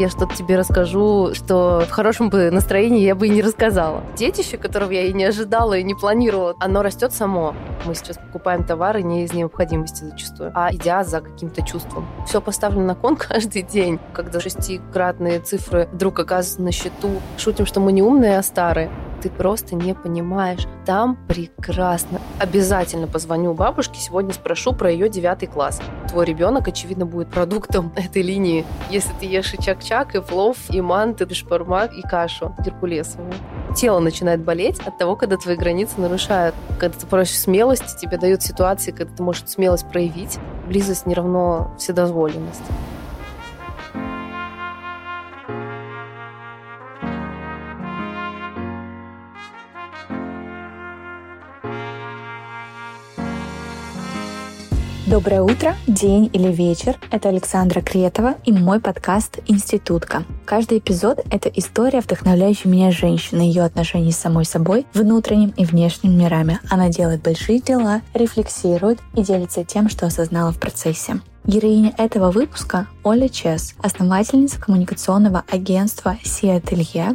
Я что-то тебе расскажу, что в хорошем бы настроении я бы и не рассказала. Детище, которого я и не ожидала, и не планировала, оно растет само. Мы сейчас покупаем товары не из необходимости зачастую, а идя за каким-то чувством. Все поставлено на кон каждый день, когда шестикратные цифры вдруг оказываются на счету. Шутим, что мы не умные, а старые ты просто не понимаешь. Там прекрасно. Обязательно позвоню бабушке, сегодня спрошу про ее девятый класс. Твой ребенок, очевидно, будет продуктом этой линии. Если ты ешь и чак-чак, и плов, и мант, и бешпармак, и кашу геркулесовую. Тело начинает болеть от того, когда твои границы нарушают. Когда ты просишь смелости, тебе дают ситуации, когда ты можешь смелость проявить. Близость не равно вседозволенность. Доброе утро, день или вечер. Это Александра Кретова и мой подкаст «Институтка». Каждый эпизод — это история, вдохновляющая меня женщины, ее отношений с самой собой, внутренним и внешним мирами. Она делает большие дела, рефлексирует и делится тем, что осознала в процессе. Героиня этого выпуска — Оля Чес, основательница коммуникационного агентства Си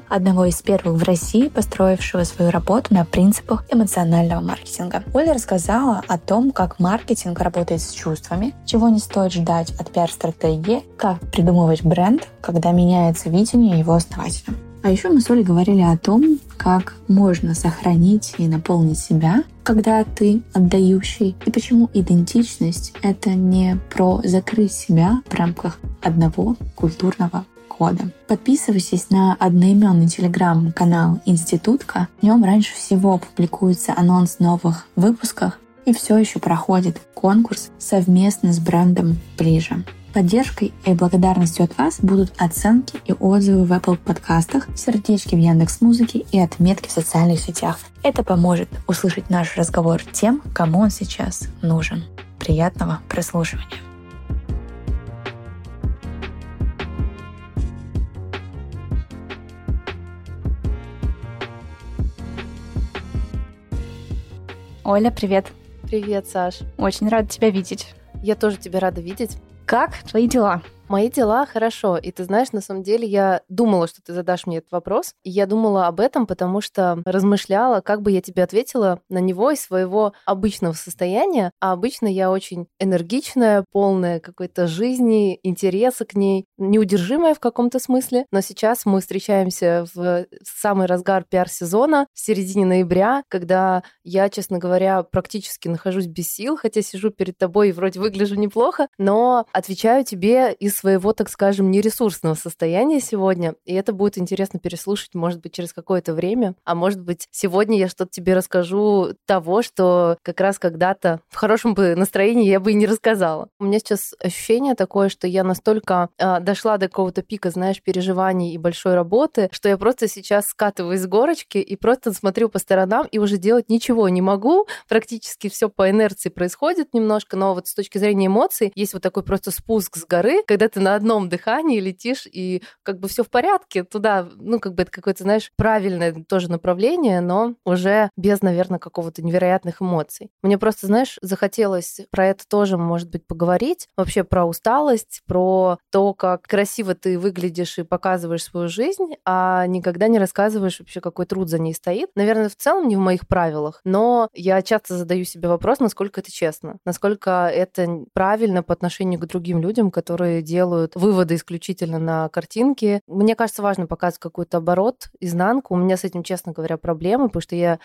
одного из первых в России, построившего свою работу на принципах эмоционального маркетинга. Оля рассказала о том, как маркетинг работает с чувствами, чего не стоит ждать от пиар-стратегии, как придумывать бренд, когда меняется видение его основателя. А еще мы с Олей говорили о том, как можно сохранить и наполнить себя, когда ты отдающий, и почему идентичность — это не про закрыть себя в рамках одного культурного кода. Подписывайтесь на одноименный телеграм-канал Институтка. В нем раньше всего публикуется анонс новых выпусков, и все еще проходит конкурс совместно с брендом «Ближе». Поддержкой и благодарностью от вас будут оценки и отзывы в Apple подкастах, сердечки в Яндекс Музыке и отметки в социальных сетях. Это поможет услышать наш разговор тем, кому он сейчас нужен. Приятного прослушивания! Оля, привет. Привет, Саш. Очень рада тебя видеть. Я тоже тебя рада видеть. Как твои дела? Мои дела хорошо. И ты знаешь, на самом деле я думала, что ты задашь мне этот вопрос. И я думала об этом, потому что размышляла, как бы я тебе ответила на него из своего обычного состояния. А обычно я очень энергичная, полная какой-то жизни, интереса к ней, неудержимая в каком-то смысле. Но сейчас мы встречаемся в самый разгар пиар-сезона, в середине ноября, когда я, честно говоря, практически нахожусь без сил, хотя сижу перед тобой и вроде выгляжу неплохо, но отвечаю тебе из своего, так скажем, нересурсного состояния сегодня, и это будет интересно переслушать, может быть, через какое-то время, а может быть, сегодня я что-то тебе расскажу того, что как раз когда-то в хорошем бы настроении я бы и не рассказала. У меня сейчас ощущение такое, что я настолько э, дошла до какого-то пика, знаешь, переживаний и большой работы, что я просто сейчас скатываюсь с горочки и просто смотрю по сторонам и уже делать ничего не могу. Практически все по инерции происходит немножко, но вот с точки зрения эмоций есть вот такой просто спуск с горы, когда ты на одном дыхании летишь, и как бы все в порядке, туда, ну, как бы это какое-то, знаешь, правильное тоже направление, но уже без, наверное, какого-то невероятных эмоций. Мне просто, знаешь, захотелось про это тоже, может быть, поговорить, вообще про усталость, про то, как красиво ты выглядишь и показываешь свою жизнь, а никогда не рассказываешь вообще, какой труд за ней стоит. Наверное, в целом не в моих правилах, но я часто задаю себе вопрос, насколько это честно, насколько это правильно по отношению к другим людям, которые делают делают выводы исключительно на картинке. Мне кажется, важно показывать какой-то оборот, изнанку. У меня с этим, честно говоря, проблемы, потому что я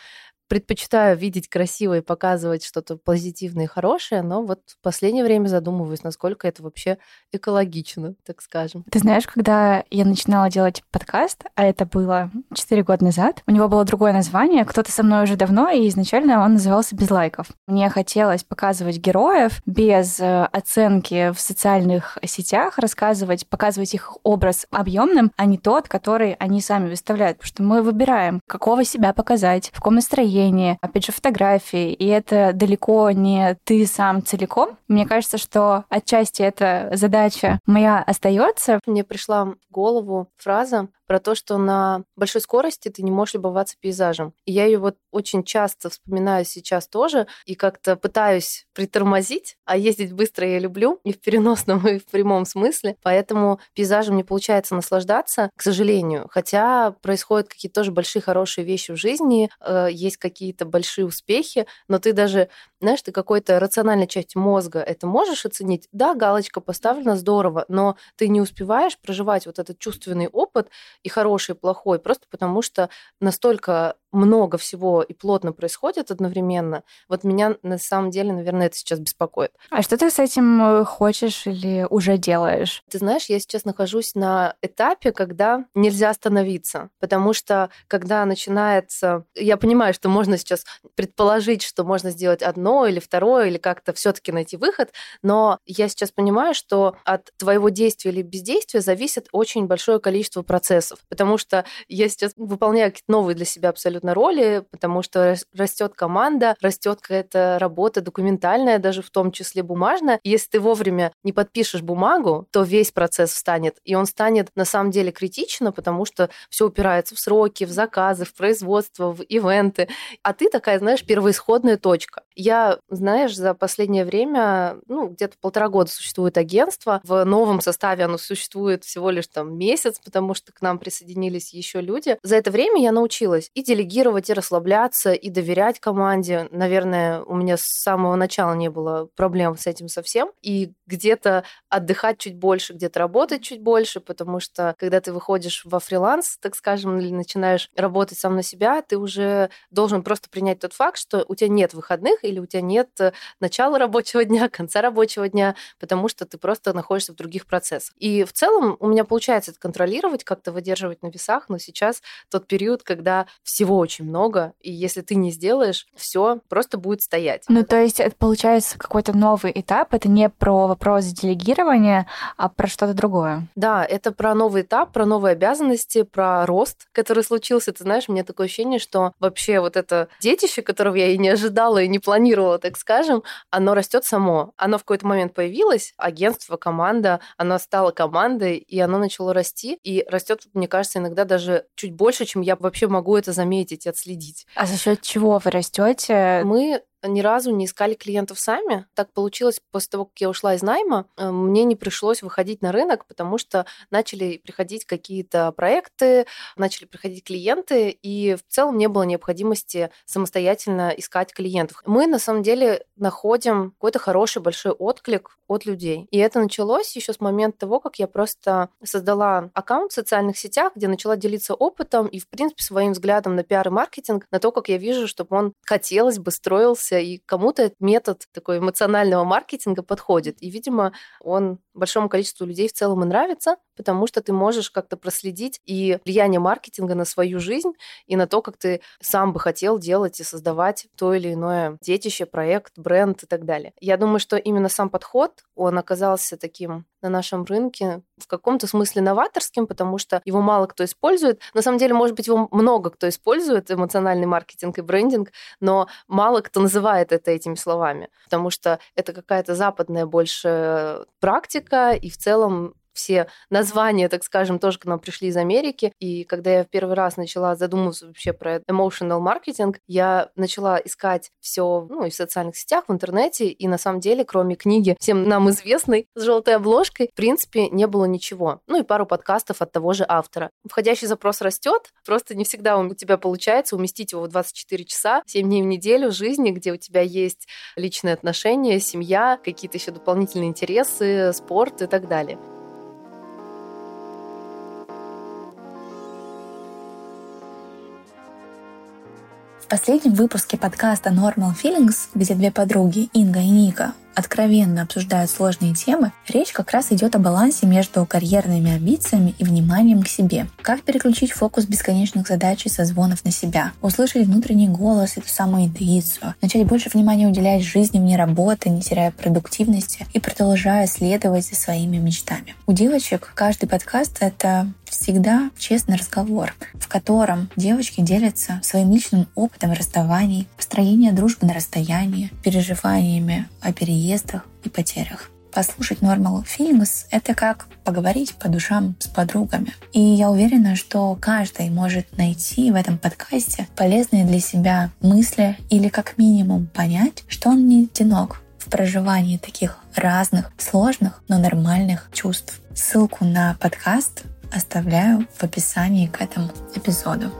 предпочитаю видеть красиво и показывать что-то позитивное и хорошее, но вот в последнее время задумываюсь, насколько это вообще экологично, так скажем. Ты знаешь, когда я начинала делать подкаст, а это было 4 года назад, у него было другое название, кто-то со мной уже давно, и изначально он назывался «Без лайков». Мне хотелось показывать героев без э, оценки в социальных сетях, рассказывать, показывать их образ объемным, а не тот, который они сами выставляют, потому что мы выбираем, какого себя показать, в каком настроении, настроение, опять же, фотографии, и это далеко не ты сам целиком. Мне кажется, что отчасти эта задача моя остается. Мне пришла в голову фраза про то, что на большой скорости ты не можешь любоваться пейзажем. И я ее вот очень часто вспоминаю сейчас тоже и как-то пытаюсь притормозить, а ездить быстро я люблю и в переносном, и в прямом смысле. Поэтому пейзажем не получается наслаждаться, к сожалению. Хотя происходят какие-то тоже большие хорошие вещи в жизни, э, есть какие-то большие успехи, но ты даже, знаешь, ты какой-то рациональной частью мозга это можешь оценить. Да, галочка поставлена, здорово, но ты не успеваешь проживать вот этот чувственный опыт и хороший, и плохой, просто потому что настолько много всего и плотно происходит одновременно, вот меня на самом деле, наверное, это сейчас беспокоит. А что ты с этим э, хочешь или уже делаешь? Ты знаешь, я сейчас нахожусь на этапе, когда нельзя остановиться, потому что когда начинается... Я понимаю, что можно сейчас предположить, что можно сделать одно или второе, или как-то все таки найти выход, но я сейчас понимаю, что от твоего действия или бездействия зависит очень большое количество процессов, потому что я сейчас выполняю какие-то новые для себя абсолютно абсолютно роли, потому что растет команда, растет какая-то работа документальная, даже в том числе бумажная. если ты вовремя не подпишешь бумагу, то весь процесс встанет. И он станет на самом деле критично, потому что все упирается в сроки, в заказы, в производство, в ивенты. А ты такая, знаешь, первоисходная точка. Я, знаешь, за последнее время, ну, где-то полтора года существует агентство. В новом составе оно существует всего лишь там месяц, потому что к нам присоединились еще люди. За это время я научилась и делегировать делегировать, и расслабляться, и доверять команде. Наверное, у меня с самого начала не было проблем с этим совсем. И где-то отдыхать чуть больше, где-то работать чуть больше, потому что когда ты выходишь во фриланс, так скажем, или начинаешь работать сам на себя, ты уже должен просто принять тот факт, что у тебя нет выходных или у тебя нет э, начала рабочего дня, конца рабочего дня, потому что ты просто находишься в других процессах. И в целом у меня получается это контролировать, как-то выдерживать на весах, но сейчас тот период, когда всего очень много, и если ты не сделаешь, все просто будет стоять. Ну, то есть это получается какой-то новый этап, это не про вопрос делегирования, а про что-то другое. Да, это про новый этап, про новые обязанности, про рост, который случился. Ты знаешь, мне такое ощущение, что вообще вот это детище, которого я и не ожидала, и не планировала, так скажем, оно растет само. Оно в какой-то момент появилось, агентство, команда, оно стало командой, и оно начало расти, и растет, мне кажется, иногда даже чуть больше, чем я вообще могу это заметить заметить, отследить. А за счет чего вы растете? Мы ни разу не искали клиентов сами. Так получилось после того, как я ушла из найма, э, мне не пришлось выходить на рынок, потому что начали приходить какие-то проекты, начали приходить клиенты, и в целом не было необходимости самостоятельно искать клиентов. Мы на самом деле находим какой-то хороший большой отклик от людей. И это началось еще с момента того, как я просто создала аккаунт в социальных сетях, где начала делиться опытом и, в принципе, своим взглядом на пиар и маркетинг, на то, как я вижу, чтобы он хотелось бы строился понравился, и кому-то этот метод такой эмоционального маркетинга подходит. И, видимо, он большому количеству людей в целом и нравится, потому что ты можешь как-то проследить и влияние маркетинга на свою жизнь, и на то, как ты сам бы хотел делать и создавать то или иное детище, проект, бренд и так далее. Я думаю, что именно сам подход, он оказался таким на нашем рынке в каком-то смысле новаторским, потому что его мало кто использует. На самом деле, может быть, его много кто использует, эмоциональный маркетинг и брендинг, но мало кто называет это этими словами, потому что это какая-то западная больше практика, и в целом все названия, так скажем, тоже к нам пришли из Америки. И когда я в первый раз начала задумываться вообще про emotional маркетинг, я начала искать все ну, и в социальных сетях, в интернете. И на самом деле, кроме книги, всем нам известной, с желтой обложкой, в принципе, не было ничего. Ну и пару подкастов от того же автора. Входящий запрос растет, просто не всегда у тебя получается уместить его в 24 часа, 7 дней в неделю жизни, где у тебя есть личные отношения, семья, какие-то еще дополнительные интересы, спорт и так далее. В последнем выпуске подкаста Normal Feelings, где две подруги, Инга и Ника, откровенно обсуждают сложные темы, речь как раз идет о балансе между карьерными амбициями и вниманием к себе. Как переключить фокус бесконечных задач и созвонов на себя, услышать внутренний голос, эту самую интуицию, начать больше внимания уделять жизни вне работы, не теряя продуктивности и продолжая следовать за своими мечтами. У девочек каждый подкаст — это всегда честный разговор, в котором девочки делятся своим личным опытом расставаний, построения дружбы на расстоянии, переживаниями о переездах и потерях. послушать Normal Feelings — это как поговорить по душам с подругами. И я уверена, что каждый может найти в этом подкасте полезные для себя мысли или как минимум понять, что он не одинок в проживании таких разных, сложных, но нормальных чувств. Ссылку на подкаст оставляю в описании к этому эпизоду.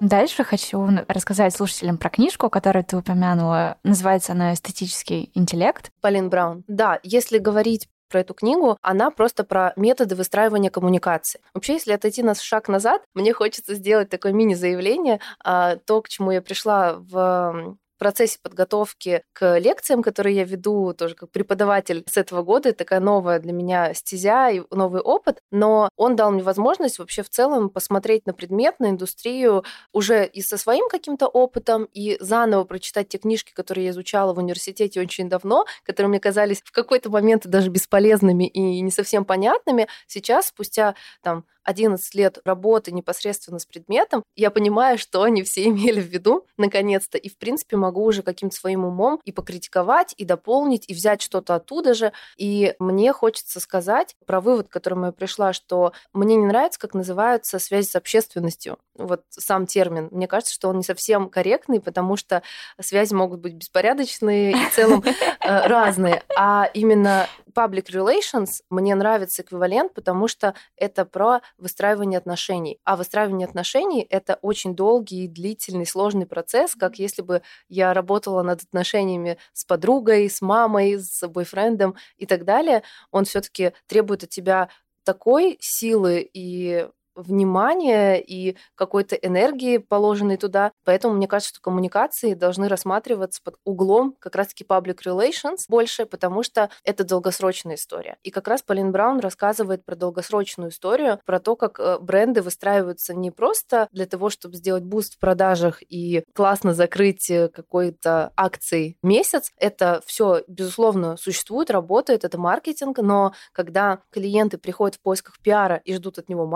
Дальше хочу рассказать слушателям про книжку, которую ты упомянула. Называется она «Эстетический интеллект». Полин Браун. Да, если говорить про эту книгу, она просто про методы выстраивания коммуникации. Вообще, если отойти на шаг назад, мне хочется сделать такое мини-заявление. А, то, к чему я пришла в процессе подготовки к лекциям, которые я веду тоже как преподаватель с этого года, такая новая для меня стезя и новый опыт, но он дал мне возможность вообще в целом посмотреть на предмет, на индустрию уже и со своим каким-то опытом, и заново прочитать те книжки, которые я изучала в университете очень давно, которые мне казались в какой-то момент даже бесполезными и не совсем понятными. Сейчас, спустя там 11 лет работы непосредственно с предметом, я понимаю, что они все имели в виду, наконец-то, и, в принципе, могу уже каким-то своим умом и покритиковать, и дополнить, и взять что-то оттуда же. И мне хочется сказать про вывод, к которому я пришла, что мне не нравится, как называются связи с общественностью. Вот сам термин. Мне кажется, что он не совсем корректный, потому что связи могут быть беспорядочные и в целом э, разные. А именно public relations мне нравится эквивалент, потому что это про выстраивание отношений. А выстраивание отношений — это очень долгий, длительный, сложный процесс, как если бы я работала над отношениями с подругой, с мамой, с бойфрендом и так далее. Он все таки требует от тебя такой силы и внимания и какой-то энергии, положенной туда. Поэтому мне кажется, что коммуникации должны рассматриваться под углом как раз-таки public relations больше, потому что это долгосрочная история. И как раз Полин Браун рассказывает про долгосрочную историю, про то, как э, бренды выстраиваются не просто для того, чтобы сделать boost в продажах и классно закрыть э, какой-то акцией месяц. Это все, безусловно, существует, работает, это маркетинг, но когда клиенты приходят в поисках пиара и ждут от него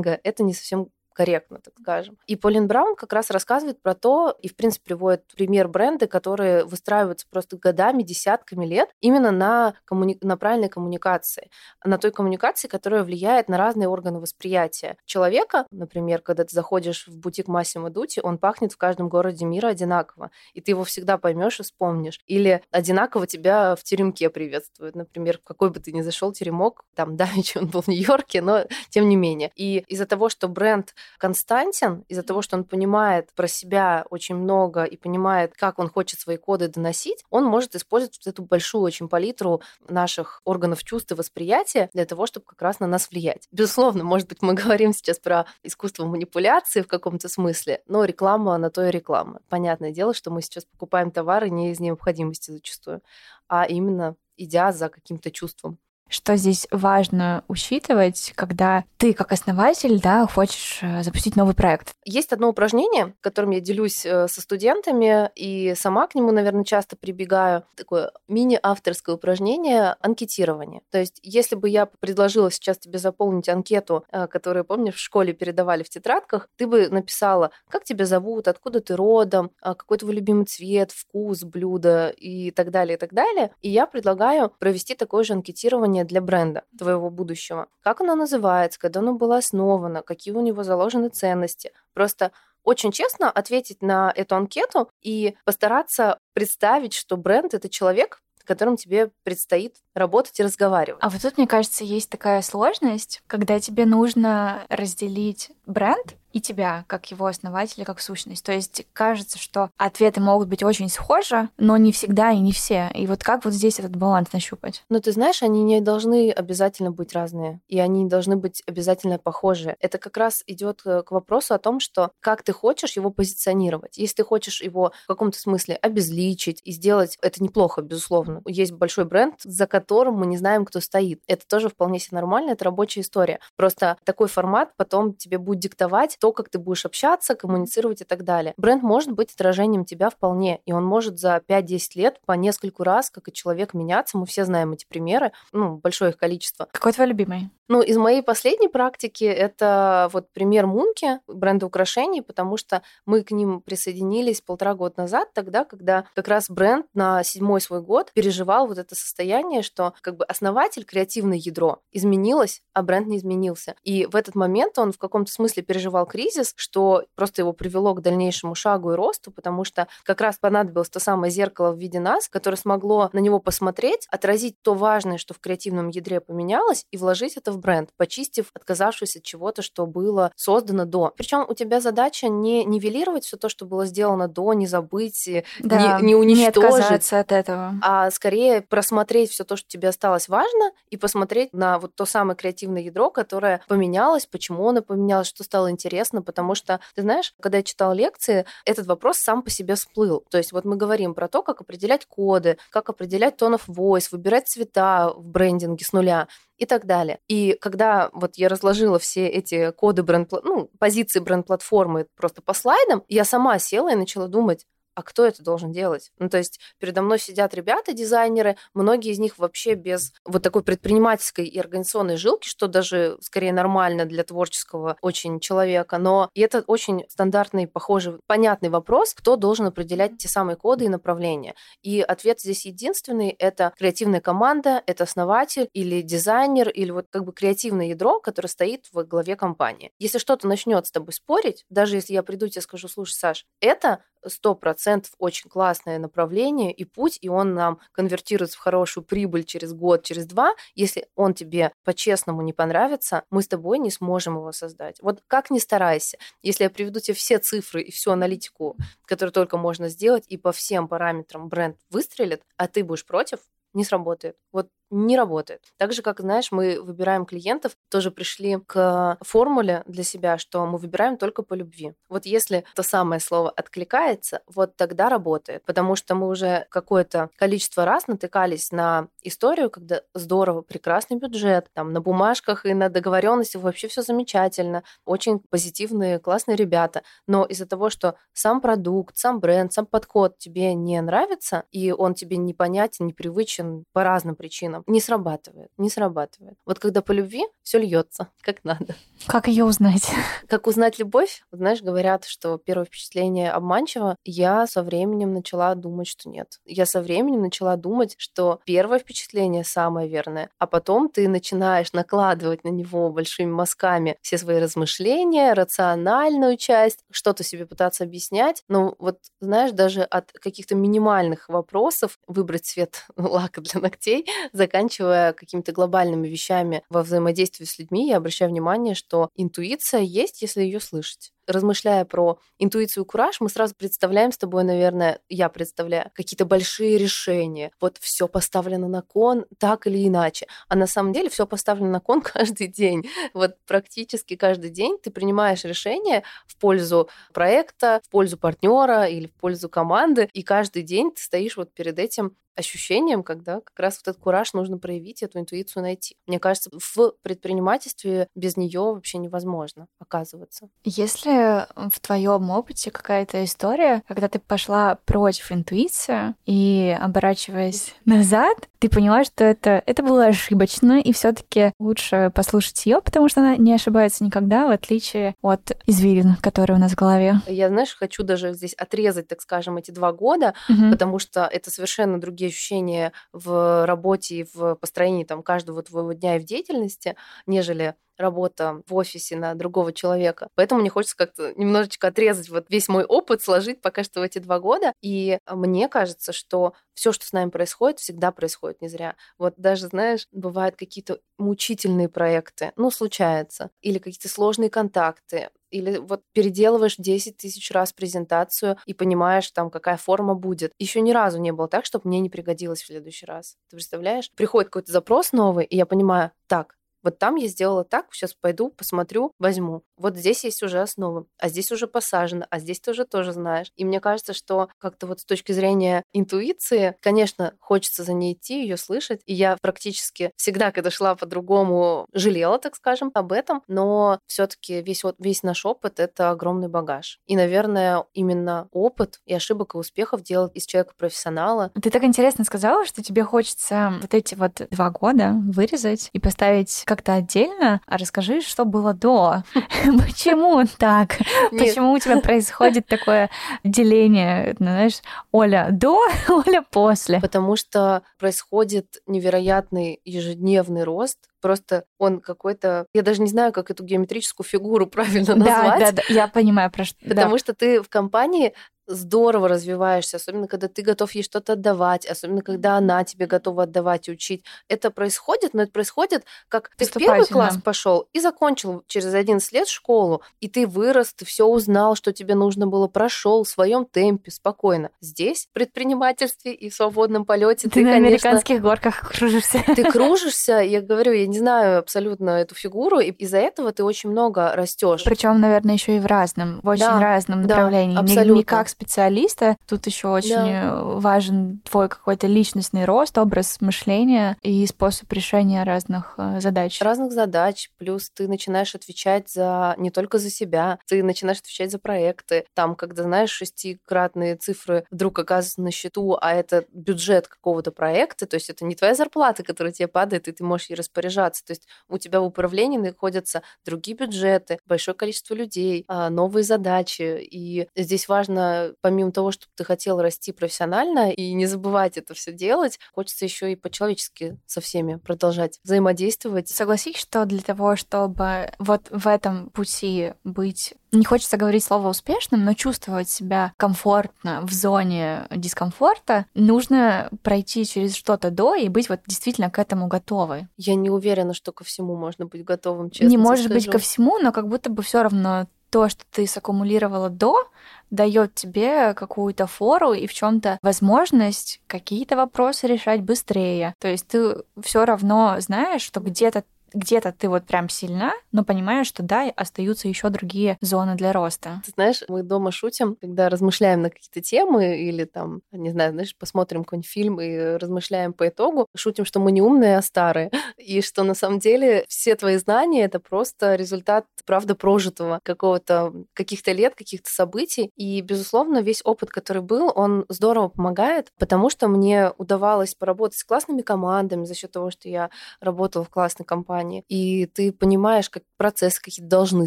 маркетинга, это не совсем корректно, так скажем. И Полин Браун как раз рассказывает про то, и, в принципе, приводит пример бренды, которые выстраиваются просто годами, десятками лет именно на, коммуни... на правильной коммуникации, на той коммуникации, которая влияет на разные органы восприятия человека. Например, когда ты заходишь в бутик Массимо Дути, он пахнет в каждом городе мира одинаково, и ты его всегда поймешь и вспомнишь. Или одинаково тебя в теремке приветствуют. Например, в какой бы ты ни зашел теремок, там давеча он был в Нью-Йорке, но тем не менее. И из-за того, что бренд Константин, из-за того, что он понимает про себя очень много и понимает, как он хочет свои коды доносить, он может использовать вот эту большую очень палитру наших органов чувств и восприятия для того, чтобы как раз на нас влиять. Безусловно, может быть, мы говорим сейчас про искусство манипуляции в каком-то смысле, но реклама на то и реклама. Понятное дело, что мы сейчас покупаем товары не из необходимости зачастую, а именно идя за каким-то чувством что здесь важно учитывать, когда ты как основатель, да, хочешь э, запустить новый проект? Есть одно упражнение, которым я делюсь э, со студентами, и сама к нему, наверное, часто прибегаю. Такое мини-авторское упражнение анкетирование. То есть, если бы я предложила сейчас тебе заполнить анкету, э, которую, помнишь, в школе передавали в тетрадках, ты бы написала, как тебя зовут, откуда ты родом, какой твой любимый цвет, вкус блюда и так далее, и так далее. И я предлагаю провести такое же анкетирование видение для бренда твоего будущего. Как оно называется, когда оно было основано, какие у него заложены ценности. Просто очень честно ответить на эту анкету и постараться представить, что бренд — это человек, с которым тебе предстоит работать и разговаривать. А вот тут, мне кажется, есть такая сложность, когда тебе нужно разделить бренд и тебя, как его основателя, как сущность. То есть кажется, что ответы могут быть очень схожи, но не всегда и не все. И вот как вот здесь этот баланс нащупать? Ну, ты знаешь, они не должны обязательно быть разные, и они не должны быть обязательно похожи. Это как раз идет э, к вопросу о том, что как ты хочешь его позиционировать. Если ты хочешь его в каком-то смысле обезличить и сделать, это неплохо, безусловно. Есть большой бренд, за которым мы не знаем, кто стоит. Это тоже вполне себе нормально, это рабочая история. Просто такой формат потом тебе будет диктовать то, как ты будешь общаться, коммуницировать и так далее. Бренд может быть отражением тебя вполне, и он может за 5-10 лет по нескольку раз, как и человек, меняться. Мы все знаем эти примеры, ну, большое их количество. Какой твой любимый? Ну, из моей последней практики это вот пример Мунки, бренда украшений, потому что мы к ним присоединились полтора года назад, тогда, когда как раз бренд на седьмой свой год переживал вот это состояние, что как бы основатель, креативное ядро изменилось, а бренд не изменился. И в этот момент он в каком-то смысле переживал кризис, что просто его привело к дальнейшему шагу и росту, потому что как раз понадобилось то самое зеркало в виде нас, которое смогло на него посмотреть, отразить то важное, что в креативном ядре поменялось, и вложить это в бренд, почистив, отказавшись от чего-то, что было создано до. Причем у тебя задача не нивелировать все то, что было сделано до, не забыть, да, не, не уничтожить. Не от этого. А скорее просмотреть все то, что тебе осталось важно, и посмотреть на вот то самое креативное ядро, которое поменялось, почему оно поменялось, что стало интересно, потому что, ты знаешь, когда я читала лекции, этот вопрос сам по себе всплыл. То есть вот мы говорим про то, как определять коды, как определять of voice, выбирать цвета в брендинге с нуля и так далее. И когда вот я разложила все эти коды бренд, ну, позиции бренд-платформы просто по слайдам, я сама села и начала думать, а кто это должен делать? Ну, то есть передо мной сидят ребята, дизайнеры, многие из них вообще без вот такой предпринимательской и организационной жилки, что даже скорее нормально для творческого очень человека, но и это очень стандартный, похожий, понятный вопрос, кто должен определять те самые коды и направления. И ответ здесь единственный — это креативная команда, это основатель или дизайнер, или вот как бы креативное ядро, которое стоит в главе компании. Если что-то начнет с тобой спорить, даже если я приду и тебе скажу, слушай, Саш, это сто процентов очень классное направление и путь, и он нам конвертируется в хорошую прибыль через год, через два. Если он тебе по-честному не понравится, мы с тобой не сможем его создать. Вот как ни старайся, если я приведу тебе все цифры и всю аналитику, которую только можно сделать, и по всем параметрам бренд выстрелит, а ты будешь против, не сработает. Вот не работает. Так же, как, знаешь, мы выбираем клиентов, тоже пришли к формуле для себя, что мы выбираем только по любви. Вот если то самое слово откликается, вот тогда работает, потому что мы уже какое-то количество раз натыкались на историю, когда здорово, прекрасный бюджет, там на бумажках и на договоренности вообще все замечательно, очень позитивные, классные ребята, но из-за того, что сам продукт, сам бренд, сам подход тебе не нравится, и он тебе непонятен, непривычен по разным причинам, не срабатывает, не срабатывает. Вот когда по любви все льется, как надо. Как ее узнать? Как узнать любовь? Знаешь, говорят, что первое впечатление обманчиво. Я со временем начала думать, что нет. Я со временем начала думать, что первое впечатление самое верное, а потом ты начинаешь накладывать на него большими мазками все свои размышления, рациональную часть, что-то себе пытаться объяснять. Но вот, знаешь, даже от каких-то минимальных вопросов выбрать цвет лака для ногтей, заканчивая какими-то глобальными вещами во взаимодействии с людьми, я обращаю внимание, что интуиция есть, если ее слышать размышляя про интуицию и кураж, мы сразу представляем с тобой, наверное, я представляю, какие-то большие решения. Вот все поставлено на кон так или иначе. А на самом деле все поставлено на кон каждый день. Вот практически каждый день ты принимаешь решение в пользу проекта, в пользу партнера или в пользу команды, и каждый день ты стоишь вот перед этим ощущением, когда как раз вот этот кураж нужно проявить, эту интуицию найти. Мне кажется, в предпринимательстве без нее вообще невозможно оказываться. Если в твоем опыте какая-то история, когда ты пошла против интуиции и оборачиваясь назад, ты поняла, что это, это было ошибочно, и все-таки лучше послушать ее, потому что она не ошибается никогда, в отличие от извилин, которые у нас в голове. Я, знаешь, хочу даже здесь отрезать, так скажем, эти два года, угу. потому что это совершенно другие ощущения в работе и в построении там каждого твоего дня и в деятельности, нежели работа в офисе на другого человека. Поэтому мне хочется как-то немножечко отрезать вот весь мой опыт, сложить пока что в эти два года. И мне кажется, что все, что с нами происходит, всегда происходит не зря. Вот даже, знаешь, бывают какие-то мучительные проекты, ну, случается, или какие-то сложные контакты, или вот переделываешь 10 тысяч раз презентацию и понимаешь, там, какая форма будет. Еще ни разу не было так, чтобы мне не пригодилось в следующий раз. Ты представляешь? Приходит какой-то запрос новый, и я понимаю, так, вот там я сделала так, сейчас пойду, посмотрю, возьму. Вот здесь есть уже основа, а здесь уже посажено, а здесь ты уже тоже знаешь. И мне кажется, что как-то вот с точки зрения интуиции, конечно, хочется за ней идти, ее слышать. И я практически всегда, когда шла по-другому, жалела, так скажем, об этом, но все-таки весь, вот, весь наш опыт — это огромный багаж. И, наверное, именно опыт и ошибок и успехов делает из человека профессионала. Ты так интересно сказала, что тебе хочется вот эти вот два года вырезать и поставить как-то отдельно. А расскажи, что было до. Почему так? Почему у тебя происходит такое деление, знаешь, Оля до, Оля после? Потому что происходит невероятный ежедневный рост просто он какой-то... Я даже не знаю, как эту геометрическую фигуру правильно назвать. Да, да, да, я понимаю, про что... Потому да. что ты в компании здорово развиваешься, особенно когда ты готов ей что-то отдавать, особенно когда она тебе готова отдавать и учить. Это происходит, но это происходит, как ты в первый класс пошел и закончил через 11 лет школу, и ты вырос, ты все узнал, что тебе нужно было, прошел в своем темпе, спокойно. Здесь, в предпринимательстве и в свободном полете, ты, ты на конечно, американских горках кружишься. Ты кружишься, я говорю, я не знаю абсолютно эту фигуру, и из-за этого ты очень много растешь. Причем, наверное, еще и в разном, в очень да, разном направлении. Да, абсолютно. Не, не как специалиста. Тут еще очень да. важен твой какой-то личностный рост, образ мышления и способ решения разных э, задач. Разных задач. Плюс ты начинаешь отвечать за не только за себя, ты начинаешь отвечать за проекты. Там, когда знаешь шестикратные цифры вдруг оказываются на счету, а это бюджет какого-то проекта, то есть это не твоя зарплата, которая тебе падает, и ты можешь ей распоряжаться. То есть у тебя в управлении находятся другие бюджеты, большое количество людей, а, новые задачи. И здесь важно помимо того, чтобы ты хотел расти профессионально и не забывать это все делать, хочется еще и по-человечески со всеми продолжать взаимодействовать. Согласись, что для того, чтобы вот в этом пути быть не хочется говорить слово успешным, но чувствовать себя комфортно в зоне дискомфорта, нужно пройти через что-то до и быть вот действительно к этому готовой. Я не уверена, что ко всему можно быть готовым, честно. Не может быть ко всему, но как будто бы все равно то, что ты саккумулировала до, дает тебе какую-то фору и в чем-то возможность какие-то вопросы решать быстрее. То есть ты все равно знаешь, что где-то где-то ты вот прям сильна, но понимаешь, что да, остаются еще другие зоны для роста. Ты знаешь, мы дома шутим, когда размышляем на какие-то темы или там, не знаю, знаешь, посмотрим какой-нибудь фильм и размышляем по итогу, шутим, что мы не умные, а старые, и что на самом деле все твои знания — это просто результат, правда, прожитого какого-то, каких-то лет, каких-то событий, и, безусловно, весь опыт, который был, он здорово помогает, потому что мне удавалось поработать с классными командами за счет того, что я работала в классной компании, компании, и ты понимаешь, как процессы какие-то должны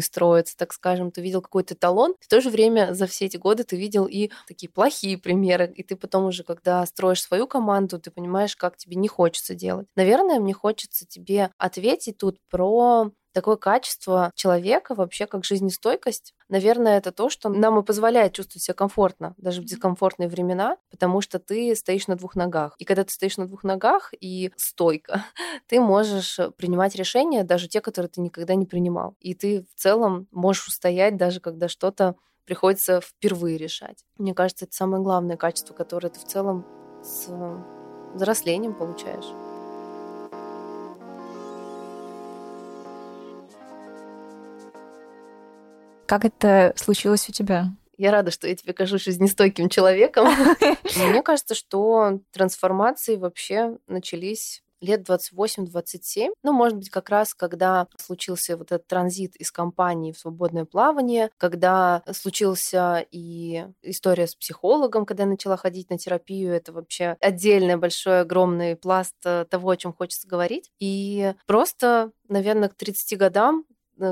строиться, так скажем, ты видел какой-то талон, в то же время за все эти годы ты видел и такие плохие примеры, и ты потом уже, когда строишь свою команду, ты понимаешь, как тебе не хочется делать. Наверное, мне хочется тебе ответить тут про такое качество человека вообще как жизнестойкость. Наверное, это то, что нам и позволяет чувствовать себя комфортно, даже в дискомфортные времена, потому что ты стоишь на двух ногах. И когда ты стоишь на двух ногах и стойко, ты можешь принимать решения, даже те, которые ты никогда не принимал. И ты в целом можешь устоять, даже когда что-то приходится впервые решать. Мне кажется, это самое главное качество, которое ты в целом с взрослением получаешь. Как это случилось у тебя? Я рада, что я тебе кажусь жизнестойким человеком. Мне кажется, что трансформации вообще начались лет 28-27. Ну, может быть, как раз, когда случился вот этот транзит из компании в свободное плавание, когда случился и история с психологом, когда я начала ходить на терапию, это вообще отдельный большой, огромный пласт э, того, о чем хочется говорить. И просто, наверное, к 30 годам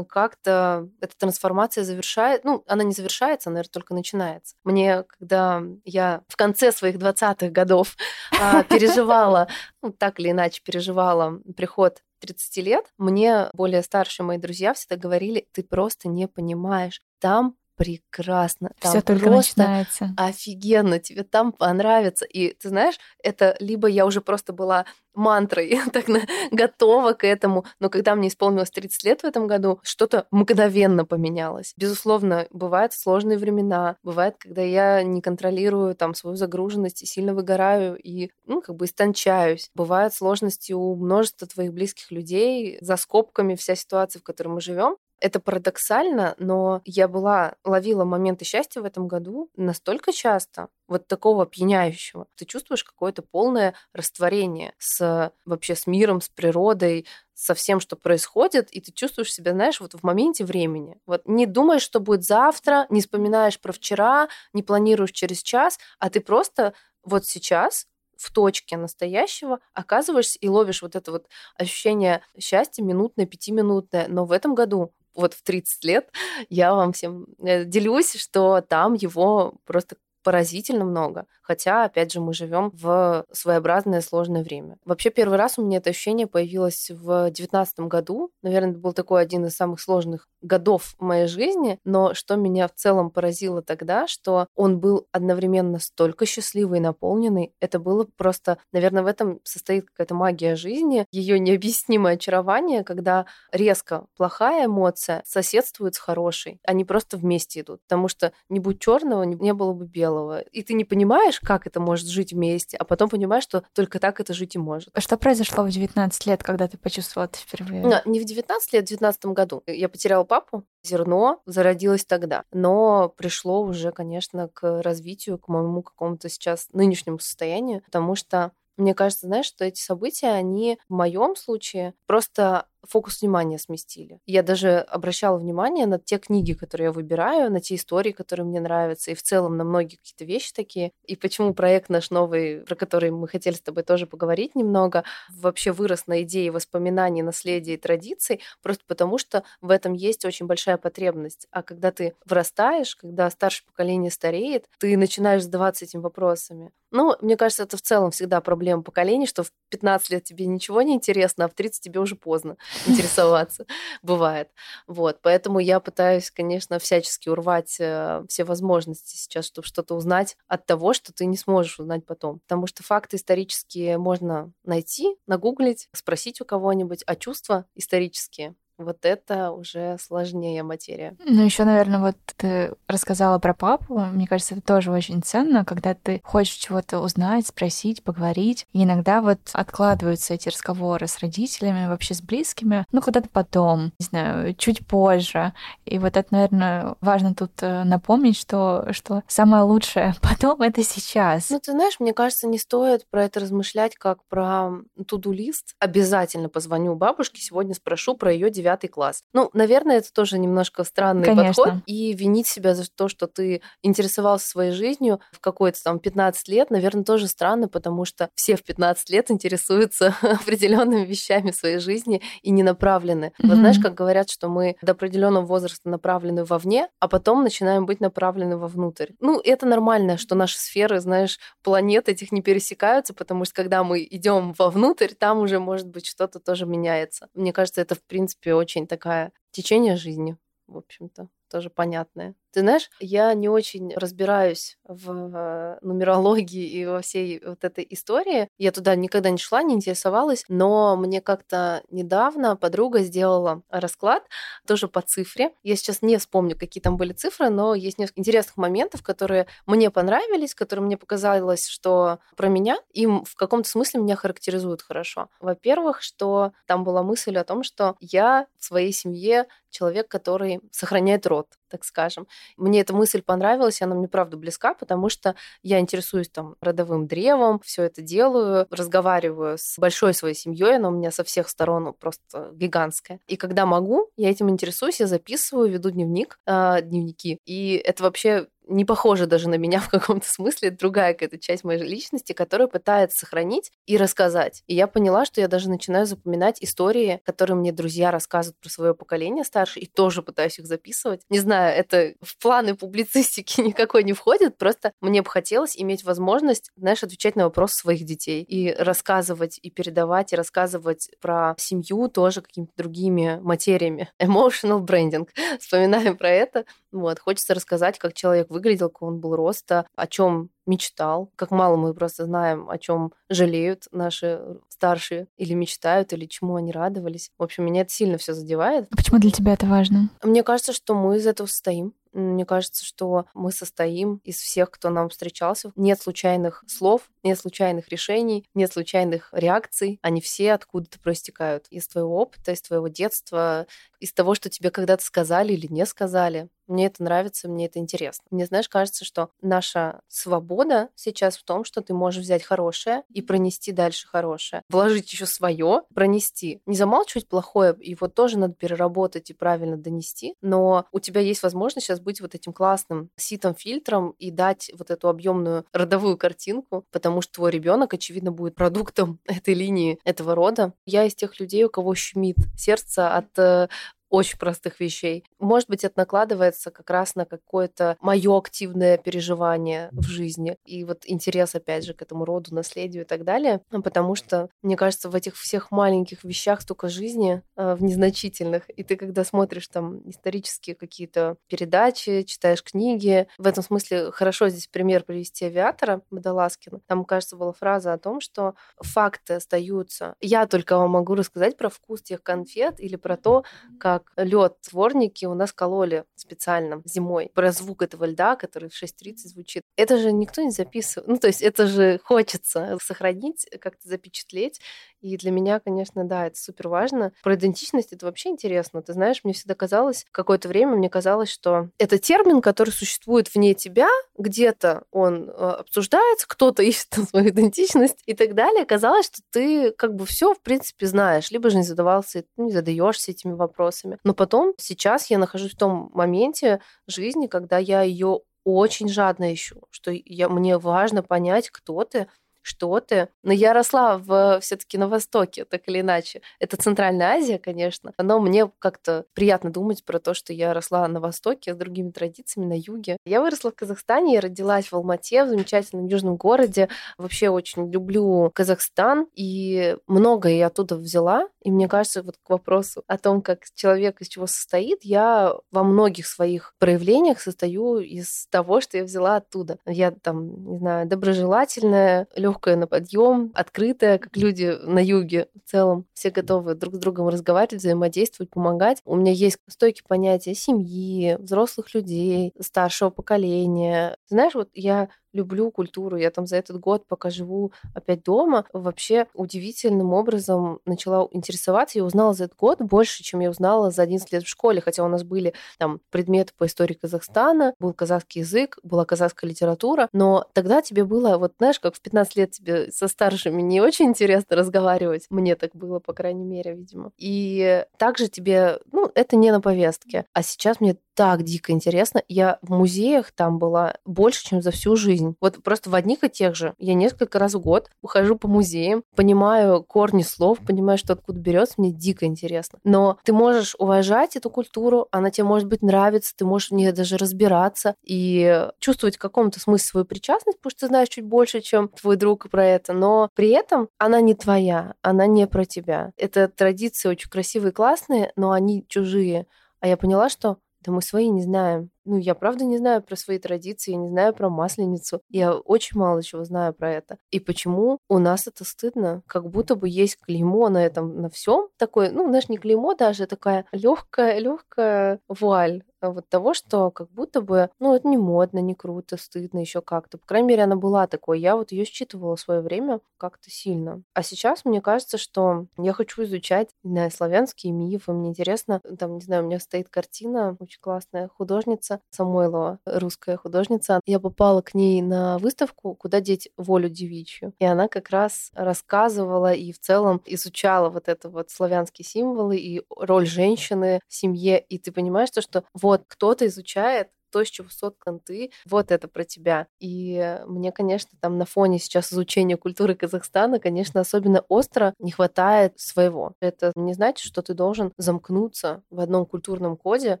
как-то эта трансформация завершает, ну, она не завершается, наверное, только начинается. Мне, когда я в конце своих 20-х годов а, переживала, ну, так или иначе переживала приход 30 лет, мне более старшие мои друзья всегда говорили, ты просто не понимаешь, там прекрасно. Все только начинается. Офигенно, тебе там понравится. И ты знаешь, это либо я уже просто была мантрой, так на, готова к этому, но когда мне исполнилось 30 лет в этом году, что-то мгновенно поменялось. Безусловно, бывают сложные времена, бывает, когда я не контролирую там свою загруженность и сильно выгораю и, ну, как бы истончаюсь. Бывают сложности у множества твоих близких людей, за скобками вся ситуация, в которой мы живем. Это парадоксально, но я была, ловила моменты счастья в этом году настолько часто, вот такого опьяняющего. Ты чувствуешь какое-то полное растворение с вообще с миром, с природой, со всем, что происходит, и ты чувствуешь себя, знаешь, вот в моменте времени. Вот не думаешь, что будет завтра, не вспоминаешь про вчера, не планируешь через час, а ты просто вот сейчас в точке настоящего оказываешься и ловишь вот это вот ощущение счастья минутное, пятиминутное. Но в этом году вот в 30 лет я вам всем э, делюсь, что там его просто поразительно много. Хотя, опять же, мы живем в своеобразное сложное время. Вообще, первый раз у меня это ощущение появилось в девятнадцатом году. Наверное, это был такой один из самых сложных годов в моей жизни. Но что меня в целом поразило тогда, что он был одновременно столько счастливый и наполненный. Это было просто, наверное, в этом состоит какая-то магия жизни, ее необъяснимое очарование, когда резко плохая эмоция соседствует с хорошей. Они просто вместе идут. Потому что не будь черного, не было бы белого белого. И ты не понимаешь, как это может жить вместе, а потом понимаешь, что только так это жить и может. А что произошло в 19 лет, когда ты почувствовала это впервые? No, не в 19 лет, в 19 году. Я потеряла папу, зерно зародилось тогда. Но пришло уже, конечно, к развитию, к моему какому-то сейчас нынешнему состоянию, потому что мне кажется, знаешь, что эти события, они в моем случае просто фокус внимания сместили. Я даже обращала внимание на те книги, которые я выбираю, на те истории, которые мне нравятся, и в целом на многие какие-то вещи такие. И почему проект наш новый, про который мы хотели с тобой тоже поговорить немного, вообще вырос на идее воспоминаний, наследия и традиций, просто потому что в этом есть очень большая потребность. А когда ты вырастаешь, когда старшее поколение стареет, ты начинаешь задаваться этими вопросами. Ну, мне кажется, это в целом всегда проблема поколений, что в 15 лет тебе ничего не интересно, а в 30 тебе уже поздно. интересоваться. Бывает. Вот. Поэтому я пытаюсь, конечно, всячески урвать э, все возможности сейчас, чтобы что-то узнать от того, что ты не сможешь узнать потом. Потому что факты исторические можно найти, нагуглить, спросить у кого-нибудь, а чувства исторические вот это уже сложнее материя. Ну, еще, наверное, вот ты рассказала про папу. Мне кажется, это тоже очень ценно, когда ты хочешь чего-то узнать, спросить, поговорить. И иногда вот откладываются эти разговоры с родителями, вообще с близкими, ну, куда-то потом, не знаю, чуть позже. И вот это, наверное, важно тут э, напомнить, что, что самое лучшее потом — это сейчас. Ну, ты знаешь, мне кажется, не стоит про это размышлять как про туду-лист. Обязательно позвоню бабушке, сегодня спрошу про ее девятый класс. Ну, наверное, это тоже немножко странный Конечно. подход. И винить себя за то, что ты интересовался своей жизнью в какой-то там 15 лет, наверное, тоже странно, потому что все в 15 лет интересуются определенными вещами своей жизни и не направлены. Mm-hmm. Вот знаешь, как говорят, что мы до определенного возраста направлены вовне, а потом начинаем быть направлены вовнутрь. Ну, это нормально, что наши сферы, знаешь, планет этих не пересекаются, потому что когда мы идем вовнутрь, там уже, может быть, что-то тоже меняется. Мне кажется, это, в принципе, очень такая течение жизни, в общем-то, тоже понятное. Ты знаешь, я не очень разбираюсь в э, нумерологии и во всей вот этой истории. Я туда никогда не шла, не интересовалась, но мне как-то недавно подруга сделала расклад тоже по цифре. Я сейчас не вспомню, какие там были цифры, но есть несколько интересных моментов, которые мне понравились, которые мне показалось, что про меня им в каком-то смысле меня характеризуют хорошо. Во-первых, что там была мысль о том, что я в своей семье человек, который сохраняет род, так скажем. Мне эта мысль понравилась, она мне правда близка, потому что я интересуюсь там родовым древом, все это делаю, разговариваю с большой своей семьей, она у меня со всех сторон просто гигантская. И когда могу, я этим интересуюсь, я записываю, веду дневник, э, дневники. И это вообще не похожа даже на меня в каком-то смысле, другая какая-то часть моей личности, которая пытается сохранить и рассказать. И я поняла, что я даже начинаю запоминать истории, которые мне друзья рассказывают про свое поколение старше, и тоже пытаюсь их записывать. Не знаю, это в планы публицистики никакой не входит, просто мне бы хотелось иметь возможность, знаешь, отвечать на вопросы своих детей и рассказывать, и передавать, и рассказывать про семью тоже какими-то другими материями. Emotional branding. Вспоминаем про это. Вот, хочется рассказать, как человек выглядел, как он был роста, о чем мечтал, как мало мы просто знаем, о чем жалеют наши старшие, или мечтают, или чему они радовались. В общем, меня это сильно все задевает. А почему для тебя это важно? Мне кажется, что мы из этого состоим. Мне кажется, что мы состоим из всех, кто нам встречался. Нет случайных слов, нет случайных решений, нет случайных реакций. Они все откуда-то проистекают. Из твоего опыта, из твоего детства, из того, что тебе когда-то сказали или не сказали. Мне это нравится, мне это интересно. Мне, знаешь, кажется, что наша свобода свобода сейчас в том, что ты можешь взять хорошее и пронести дальше хорошее. Вложить еще свое, пронести. Не замалчивать плохое, его тоже надо переработать и правильно донести, но у тебя есть возможность сейчас быть вот этим классным ситом-фильтром и дать вот эту объемную родовую картинку, потому что твой ребенок, очевидно, будет продуктом этой линии, этого рода. Я из тех людей, у кого щемит сердце от э, очень простых вещей. Может быть, это накладывается как раз на какое-то мое активное переживание в жизни и вот интерес, опять же, к этому роду, наследию и так далее, потому что, мне кажется, в этих всех маленьких вещах столько жизни, э, в незначительных, и ты, когда смотришь там исторические какие-то передачи, читаешь книги, в этом смысле хорошо здесь пример привести авиатора Бадаласкина. Там, кажется, была фраза о том, что факты остаются. Я только вам могу рассказать про вкус тех конфет или про то, как как лед творники у нас кололи специально зимой. Про звук этого льда, который в 6.30 звучит. Это же никто не записывает. Ну, то есть это же хочется сохранить, как-то запечатлеть. И для меня, конечно, да, это супер важно. Про идентичность это вообще интересно. Ты знаешь, мне всегда казалось, какое-то время мне казалось, что это термин, который существует вне тебя, где-то он э, обсуждается, кто-то ищет свою идентичность и так далее. Казалось, что ты как бы все в принципе знаешь, либо же не задавался, не задаешься этими вопросами. Но потом, сейчас я нахожусь в том моменте жизни, когда я ее очень жадно ищу, что я, мне важно понять, кто ты, что ты. Но я росла в все-таки на Востоке, так или иначе. Это Центральная Азия, конечно, но мне как-то приятно думать про то, что я росла на Востоке с другими традициями, на юге. Я выросла в Казахстане, я родилась в Алмате, в замечательном южном городе. Вообще очень люблю Казахстан, и многое я оттуда взяла. И мне кажется, вот к вопросу о том, как человек из чего состоит, я во многих своих проявлениях состою из того, что я взяла оттуда. Я там, не знаю, доброжелательная, легкая легкая на подъем, открытая, как люди на юге в целом. Все готовы друг с другом разговаривать, взаимодействовать, помогать. У меня есть стойкие понятия семьи, взрослых людей, старшего поколения. Знаешь, вот я люблю культуру. Я там за этот год, пока живу опять дома, вообще удивительным образом начала интересоваться и узнала за этот год больше, чем я узнала за 11 лет в школе. Хотя у нас были там предметы по истории Казахстана, был казахский язык, была казахская литература, но тогда тебе было, вот знаешь, как в 15 лет тебе со старшими не очень интересно разговаривать. Мне так было, по крайней мере, видимо. И также тебе, ну, это не на повестке. А сейчас мне так дико интересно. Я в музеях там была больше, чем за всю жизнь. Вот просто в одних и тех же. Я несколько раз в год ухожу по музеям, понимаю корни слов, понимаю, что откуда берется, мне дико интересно. Но ты можешь уважать эту культуру, она тебе, может быть, нравится, ты можешь в ней даже разбираться и чувствовать в каком-то смысле свою причастность, потому что ты знаешь чуть больше, чем твой друг про это. Но при этом она не твоя, она не про тебя. Это традиции очень красивые, классные, но они чужие. А я поняла, что да мы свои не знаем. Ну, я правда не знаю про свои традиции, не знаю про масленицу. Я очень мало чего знаю про это. И почему у нас это стыдно? Как будто бы есть клеймо на этом, на всем такое, ну, знаешь, не клеймо даже, а такая легкая, легкая вуаль вот того, что как будто бы, ну, это не модно, не круто, стыдно, еще как-то. По крайней мере, она была такой. Я вот ее считывала в свое время как-то сильно. А сейчас мне кажется, что я хочу изучать, не знаю, славянские мифы. Мне интересно, там, не знаю, у меня стоит картина очень классная художница Самойлова, русская художница. Я попала к ней на выставку «Куда деть волю девичью». И она как раз рассказывала и в целом изучала вот это вот славянские символы и роль женщины в семье. И ты понимаешь то, что вот кто-то изучает то, из чего соткан ты, вот это про тебя. И мне, конечно, там на фоне сейчас изучения культуры Казахстана, конечно, особенно остро не хватает своего. Это не значит, что ты должен замкнуться в одном культурном коде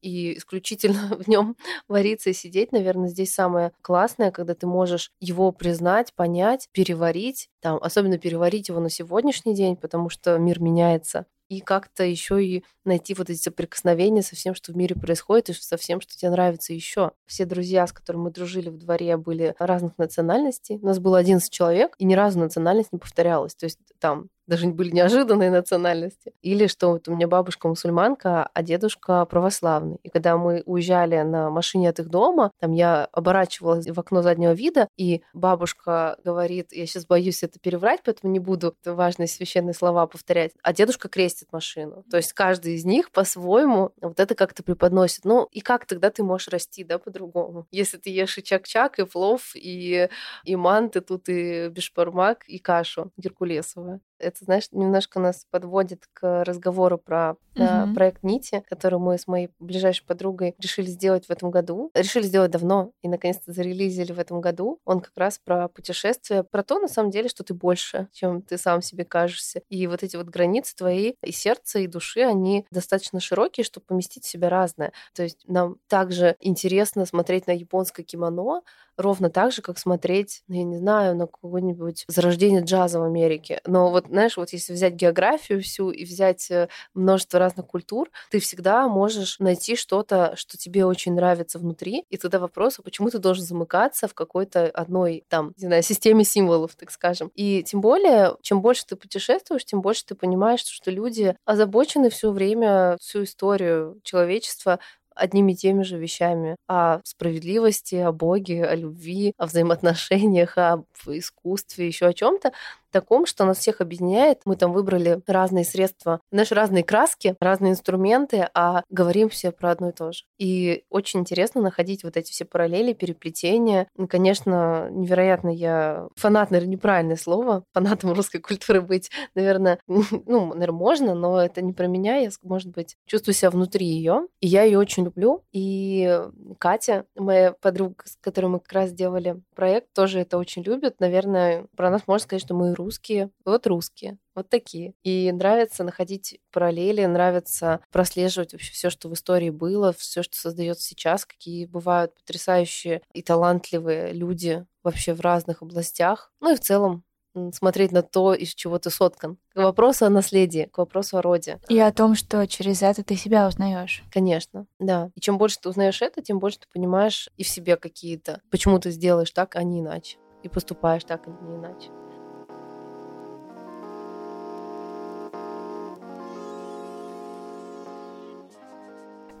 и исключительно в нем вариться и сидеть. Наверное, здесь самое классное, когда ты можешь его признать, понять, переварить, там, особенно переварить его на сегодняшний день, потому что мир меняется, и как-то еще и найти вот эти соприкосновения со всем, что в мире происходит, и со всем, что тебе нравится еще. Все друзья, с которыми мы дружили в дворе, были разных национальностей. У нас было 11 человек, и ни разу национальность не повторялась. То есть там даже были неожиданные национальности. Или что вот у меня бабушка мусульманка, а дедушка православный. И когда мы уезжали на машине от их дома, там я оборачивалась в окно заднего вида, и бабушка говорит, я сейчас боюсь это переврать, поэтому не буду важные священные слова повторять, а дедушка крестит машину. То есть каждый из них по-своему вот это как-то преподносит. Ну и как тогда ты можешь расти, да, по-другому? Если ты ешь и чак-чак, и плов, и, и манты тут, и бешпармак, и кашу геркулесовую. Это, знаешь, немножко нас подводит к разговору про угу. проект Нити, который мы с моей ближайшей подругой решили сделать в этом году. Решили сделать давно и наконец-то зарелизили в этом году. Он как раз про путешествия, про то, на самом деле, что ты больше, чем ты сам себе кажешься. И вот эти вот границы твои и сердца, и души, они достаточно широкие, чтобы поместить в себя разное. То есть нам также интересно смотреть на японское кимоно, ровно так же, как смотреть, ну, я не знаю, на какое-нибудь зарождение джаза в Америке. Но вот, знаешь, вот если взять географию всю и взять э, множество разных культур, ты всегда можешь найти что-то, что тебе очень нравится внутри. И тогда вопрос, а почему ты должен замыкаться в какой-то одной, там, не знаю, системе символов, так скажем. И тем более, чем больше ты путешествуешь, тем больше ты понимаешь, что люди озабочены все время, всю историю человечества одними и теми же вещами о справедливости, о Боге, о любви, о взаимоотношениях, об искусстве, еще о чем-то таком, что нас всех объединяет. Мы там выбрали разные средства, знаешь, разные краски, разные инструменты, а говорим все про одно и то же. И очень интересно находить вот эти все параллели, переплетения. И, конечно, невероятно я фанат, наверное, неправильное слово, фанатом русской культуры быть, наверное, ну, наверное, можно, но это не про меня, я, может быть, чувствую себя внутри ее, и я ее очень люблю. И Катя, моя подруга, с которой мы как раз делали проект, тоже это очень любит. Наверное, про нас можно сказать, что мы русские, вот русские, вот такие. И нравится находить параллели, нравится прослеживать вообще все, что в истории было, все, что создается сейчас, какие бывают потрясающие и талантливые люди вообще в разных областях. Ну и в целом смотреть на то, из чего ты соткан. К вопросу о наследии, к вопросу о роде. И о том, что через это ты себя узнаешь. Конечно, да. И чем больше ты узнаешь это, тем больше ты понимаешь и в себе какие-то, почему ты сделаешь так, а не иначе. И поступаешь так, а не иначе.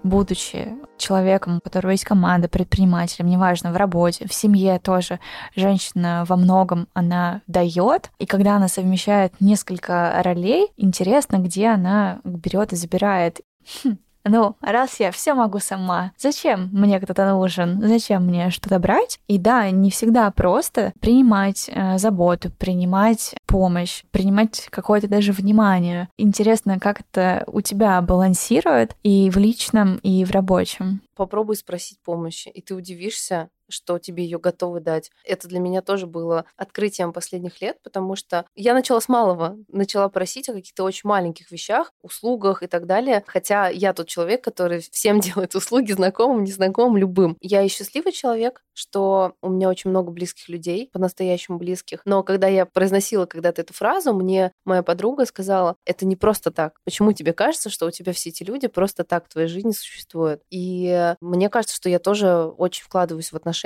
Будучи человеком, у которого есть команда, предпринимателем, неважно, в работе, в семье тоже, женщина во многом она дает. И когда она совмещает несколько ролей, интересно, где она берет и забирает. Хм, ну, раз я все могу сама, зачем мне кто-то нужен? Зачем мне что-то брать? И да, не всегда просто принимать э, заботу, принимать помощь, принимать какое-то даже внимание. Интересно, как это у тебя балансирует и в личном, и в рабочем. Попробуй спросить помощи, и ты удивишься, что тебе ее готовы дать. Это для меня тоже было открытием последних лет, потому что я начала с малого, начала просить о каких-то очень маленьких вещах, услугах и так далее. Хотя я тот человек, который всем делает услуги знакомым, незнакомым, любым. Я и счастливый человек, что у меня очень много близких людей, по-настоящему близких. Но когда я произносила когда-то эту фразу, мне моя подруга сказала, это не просто так. Почему тебе кажется, что у тебя все эти люди просто так в твоей жизни существуют? И мне кажется, что я тоже очень вкладываюсь в отношения.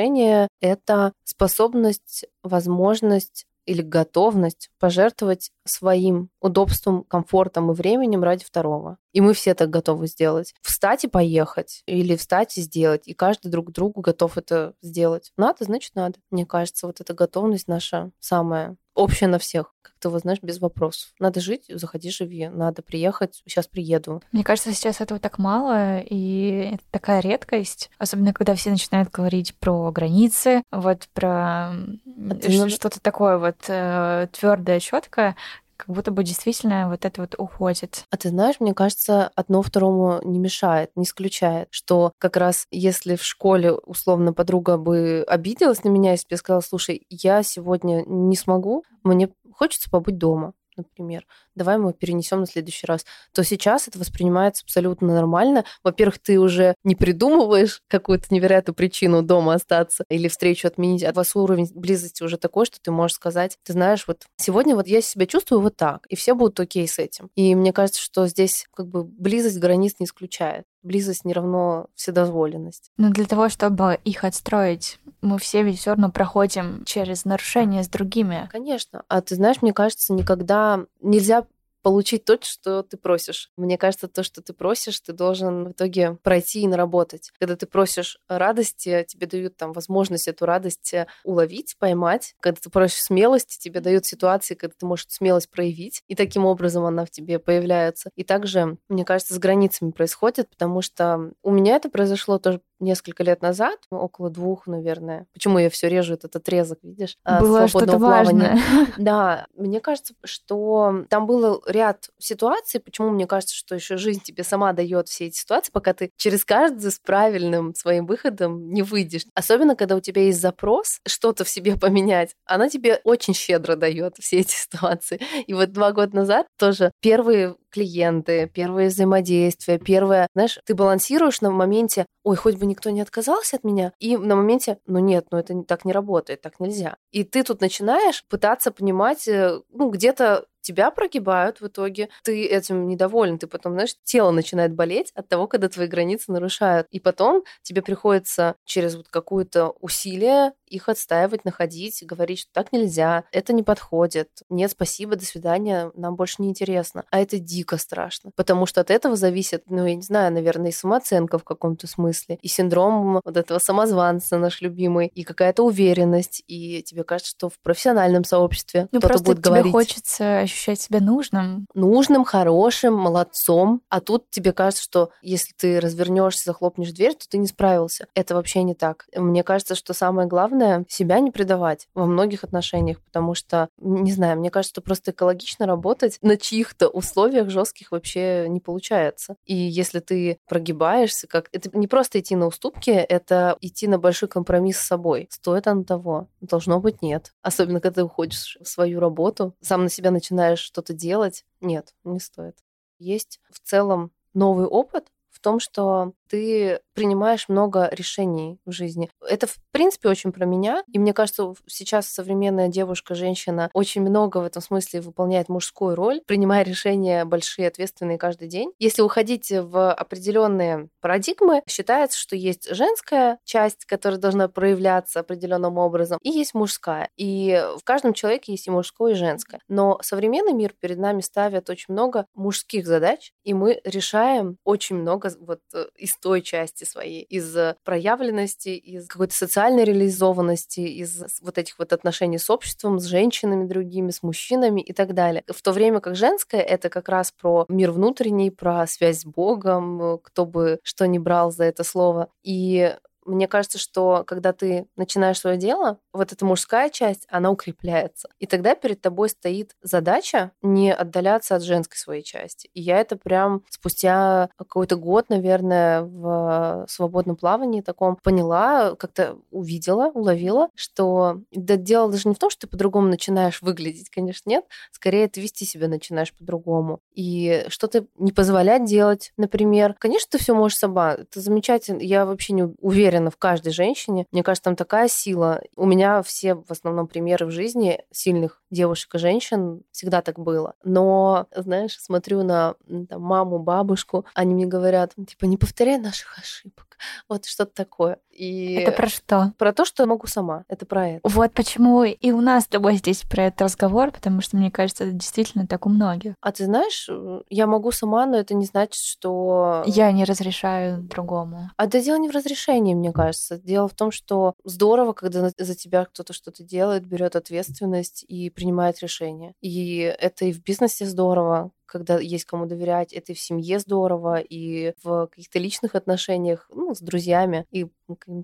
Это способность, возможность или готовность пожертвовать своим удобством, комфортом и временем ради второго. И мы все так готовы сделать. Встать и поехать. Или встать и сделать. И каждый друг другу готов это сделать. Надо, значит, надо. Мне кажется, вот эта готовность наша самая общая на всех. Как-то, вот, знаешь, без вопросов. Надо жить, заходи, живи. Надо приехать, сейчас приеду. Мне кажется, сейчас этого так мало, и это такая редкость. Особенно, когда все начинают говорить про границы, вот про а что-то такое вот э, твердое, четкое как будто бы действительно вот это вот уходит. А ты знаешь, мне кажется, одно второму не мешает, не исключает, что как раз если в школе условно подруга бы обиделась на меня, если бы я сказала, слушай, я сегодня не смогу, мне хочется побыть дома например, давай мы перенесем на следующий раз, то сейчас это воспринимается абсолютно нормально. Во-первых, ты уже не придумываешь какую-то невероятную причину дома остаться или встречу отменить, а у вас уровень близости уже такой, что ты можешь сказать, ты знаешь, вот сегодня вот я себя чувствую вот так, и все будут окей с этим. И мне кажется, что здесь как бы близость границ не исключает. Близость не равно вседозволенность. Но для того, чтобы их отстроить, мы все ведь все равно проходим через нарушения с другими. Конечно. А ты знаешь, мне кажется, никогда нельзя получить то, что ты просишь. Мне кажется, то, что ты просишь, ты должен в итоге пройти и наработать. Когда ты просишь радости, тебе дают там возможность эту радость э, уловить, поймать. Когда ты просишь смелости, тебе дают ситуации, когда ты можешь смелость проявить, и таким образом она в тебе появляется. И также, мне кажется, с границами происходит, потому что у меня это произошло тоже несколько лет назад, около двух, наверное. Почему я все режу этот отрезок, видишь? Было что-то важное. Да, мне кажется, что там был ряд ситуаций, почему мне кажется, что еще жизнь тебе сама дает все эти ситуации, пока ты через каждый с правильным своим выходом не выйдешь. Особенно, когда у тебя есть запрос что-то в себе поменять, она тебе очень щедро дает все эти ситуации. И вот два года назад тоже первые клиенты, первые взаимодействия, первое, знаешь, ты балансируешь на моменте, ой, хоть бы никто не отказался от меня, и на моменте, ну нет, ну это так не работает, так нельзя. И ты тут начинаешь пытаться понимать, э, ну где-то тебя прогибают в итоге, ты этим недоволен, ты потом, знаешь, тело начинает болеть от того, когда твои границы нарушают. И потом тебе приходится через вот какое-то усилие их отстаивать, находить, говорить, что так нельзя, это не подходит, нет, спасибо, до свидания, нам больше не интересно. А это дико страшно, потому что от этого зависит, ну, я не знаю, наверное, и самооценка в каком-то смысле, и синдром вот этого самозванца наш любимый, и какая-то уверенность, и тебе кажется, что в профессиональном сообществе ну, кто-то будет тебе говорить. хочется ощущать себя нужным. Нужным, хорошим, молодцом. А тут тебе кажется, что если ты развернешься, захлопнешь дверь, то ты не справился. Это вообще не так. Мне кажется, что самое главное себя не предавать во многих отношениях, потому что, не знаю, мне кажется, что просто экологично работать на чьих-то условиях жестких вообще не получается. И если ты прогибаешься, как это не просто идти на уступки, это идти на большой компромисс с собой. Стоит оно того? Должно быть нет. Особенно, когда ты уходишь в свою работу, сам на себя начинаешь начинаешь что-то делать, нет, не стоит. Есть в целом новый опыт в том, что ты принимаешь много решений в жизни. Это, в принципе, очень про меня. И мне кажется, сейчас современная девушка, женщина очень много в этом смысле выполняет мужскую роль, принимая решения большие, ответственные каждый день. Если уходить в определенные парадигмы, считается, что есть женская часть, которая должна проявляться определенным образом, и есть мужская. И в каждом человеке есть и мужское, и женское. Но современный мир перед нами ставит очень много мужских задач, и мы решаем очень много вот э, из той части своей, из проявленности, из какой-то социальной реализованности, из вот этих вот отношений с обществом, с женщинами другими, с мужчинами и так далее. В то время как женское — это как раз про мир внутренний, про связь с Богом, кто бы что ни брал за это слово. И мне кажется, что когда ты начинаешь свое дело, вот эта мужская часть, она укрепляется. И тогда перед тобой стоит задача не отдаляться от женской своей части. И я это прям спустя какой-то год, наверное, в свободном плавании таком поняла, как-то увидела, уловила, что да, дело даже не в том, что ты по-другому начинаешь выглядеть, конечно, нет. Скорее, ты вести себя начинаешь по-другому. И что-то не позволять делать, например. Конечно, ты все можешь сама. Это замечательно. Я вообще не уверена, уверена в каждой женщине. Мне кажется, там такая сила. У меня все в основном примеры в жизни сильных девушек и женщин всегда так было. Но, знаешь, смотрю на там, маму, бабушку, они мне говорят, типа, не повторяй наших ошибок. Вот что-то такое. И это про что? Про то, что я могу сама. Это про это. Вот почему и у нас с тобой здесь про этот разговор, потому что, мне кажется, это действительно так у многих. А ты знаешь, я могу сама, но это не значит, что... Я не разрешаю другому. А это дело не в разрешении, мне кажется. Дело в том, что здорово, когда за тебя кто-то что-то делает, берет ответственность и принимает решения. И это и в бизнесе здорово, когда есть кому доверять, это и в семье здорово, и в каких-то личных отношениях, ну, с друзьями и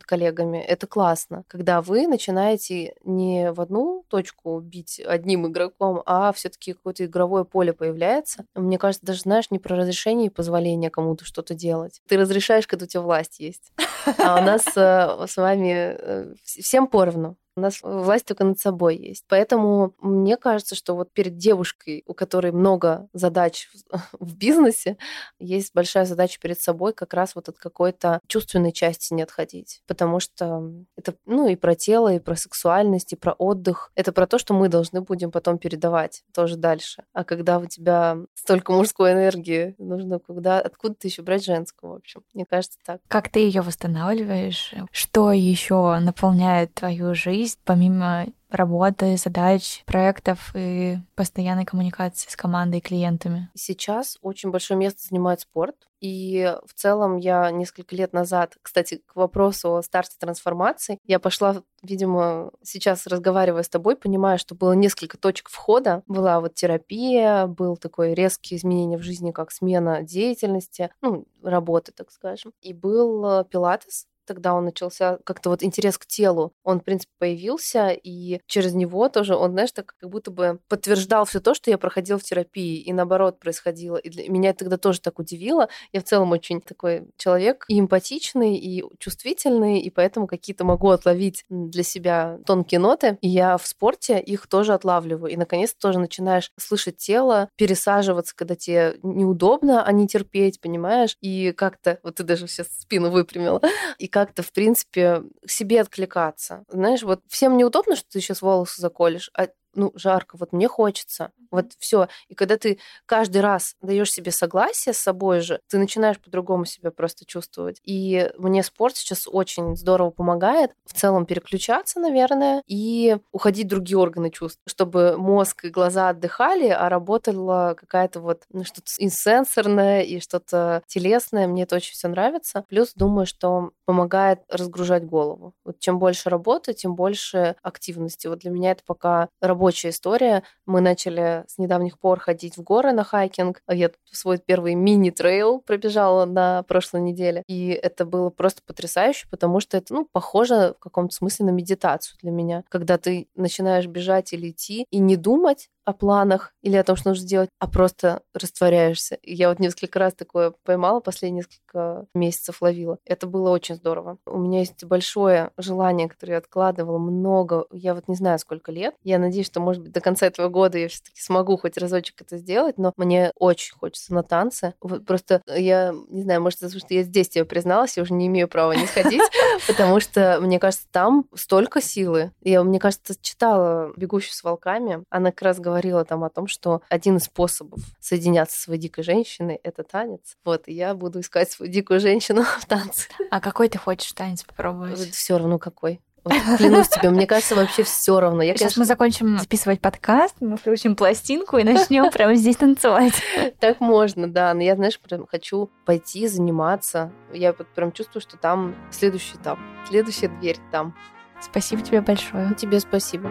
коллегами. Это классно, когда вы начинаете не в одну точку бить одним игроком, а все-таки какое-то игровое поле появляется. Мне кажется, даже, знаешь, не про разрешение и позволение кому-то что-то делать. Ты разрешаешь, когда у тебя власть есть. А у нас э, с вами э, всем поровну. У нас власть только над собой есть. Поэтому мне кажется, что вот перед девушкой, у которой много задач в бизнесе, есть большая задача перед собой как раз вот от какой-то чувственной части не отходить. Потому что это, ну, и про тело, и про сексуальность, и про отдых. Это про то, что мы должны будем потом передавать тоже дальше. А когда у тебя столько мужской энергии, нужно куда, откуда ты еще брать женскую, в общем. Мне кажется так. Как ты ее восстанавливаешь? Что еще наполняет твою жизнь, помимо работы, задач, проектов и постоянной коммуникации с командой и клиентами? Сейчас очень большое место занимает спорт. И в целом я несколько лет назад, кстати, к вопросу о старте трансформации, я пошла, видимо, сейчас разговаривая с тобой, понимая, что было несколько точек входа. Была вот терапия, был такой резкие изменения в жизни, как смена деятельности, ну, работы, так скажем. И был э, пилатес, тогда он начался как-то вот интерес к телу. Он, в принципе, появился, и через него тоже он, знаешь, так как будто бы подтверждал все то, что я проходила в терапии, и наоборот происходило. И для меня это тогда тоже так удивило. Я в целом очень такой человек и эмпатичный, и чувствительный, и поэтому какие-то могу отловить для себя тонкие ноты. И я в спорте их тоже отлавливаю. И, наконец, тоже начинаешь слышать тело, пересаживаться, когда тебе неудобно, а не терпеть, понимаешь? И как-то, вот ты даже сейчас спину выпрямила, и как-то, в принципе, к себе откликаться. Знаешь, вот всем неудобно, что ты сейчас волосы заколешь, а ну, жарко, вот мне хочется. Вот все. И когда ты каждый раз даешь себе согласие с собой же, ты начинаешь по-другому себя просто чувствовать. И мне спорт сейчас очень здорово помогает в целом переключаться, наверное, и уходить в другие органы чувств, чтобы мозг и глаза отдыхали, а работала какая-то вот ну, что-то и сенсорное, и что-то телесное. Мне это очень все нравится. Плюс думаю, что помогает разгружать голову. Вот чем больше работы, тем больше активности. Вот для меня это пока рабочая история. Мы начали с недавних пор ходить в горы на хайкинг. Я свой первый мини-трейл пробежала на прошлой неделе. И это было просто потрясающе, потому что это, ну, похоже в каком-то смысле на медитацию для меня. Когда ты начинаешь бежать или идти и не думать о планах или о том, что нужно сделать, а просто растворяешься. Я вот несколько раз такое поймала, последние несколько месяцев ловила. Это было очень здорово. У меня есть большое желание, которое я откладывала много, я вот не знаю, сколько лет. Я надеюсь, что, может быть, до конца этого года я все таки смогу хоть разочек это сделать, но мне очень хочется на танцы. Вот просто я, не знаю, может, потому что я здесь тебе призналась, я уже не имею права не сходить, потому что, мне кажется, там столько силы. Я, мне кажется, читала «Бегущую с волками», она как раз говорит говорила там о том, что один из способов соединяться с своей дикой женщиной — это танец. Вот, и я буду искать свою дикую женщину в танце. А какой ты хочешь танец попробовать? Все равно какой. Вот, клянусь тебе, мне кажется, вообще все равно. Я, Сейчас конечно... мы закончим записывать подкаст, мы включим пластинку и начнем прямо здесь танцевать. Так можно, да. Но я, знаешь, прям хочу пойти заниматься. Я прям чувствую, что там следующий этап, следующая дверь там. Спасибо тебе большое. Тебе спасибо.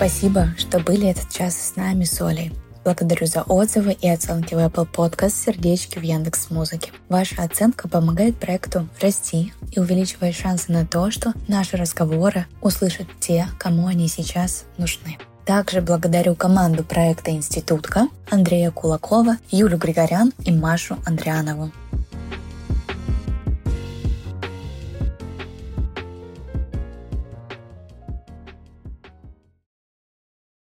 Спасибо, что были этот час с нами с Олей. Благодарю за отзывы и оценки в Apple Podcast, сердечки в Яндекс Музыке. Ваша оценка помогает проекту расти и увеличивает шансы на то, что наши разговоры услышат те, кому они сейчас нужны. Также благодарю команду проекта «Институтка» Андрея Кулакова, Юлю Григорян и Машу Андрианову.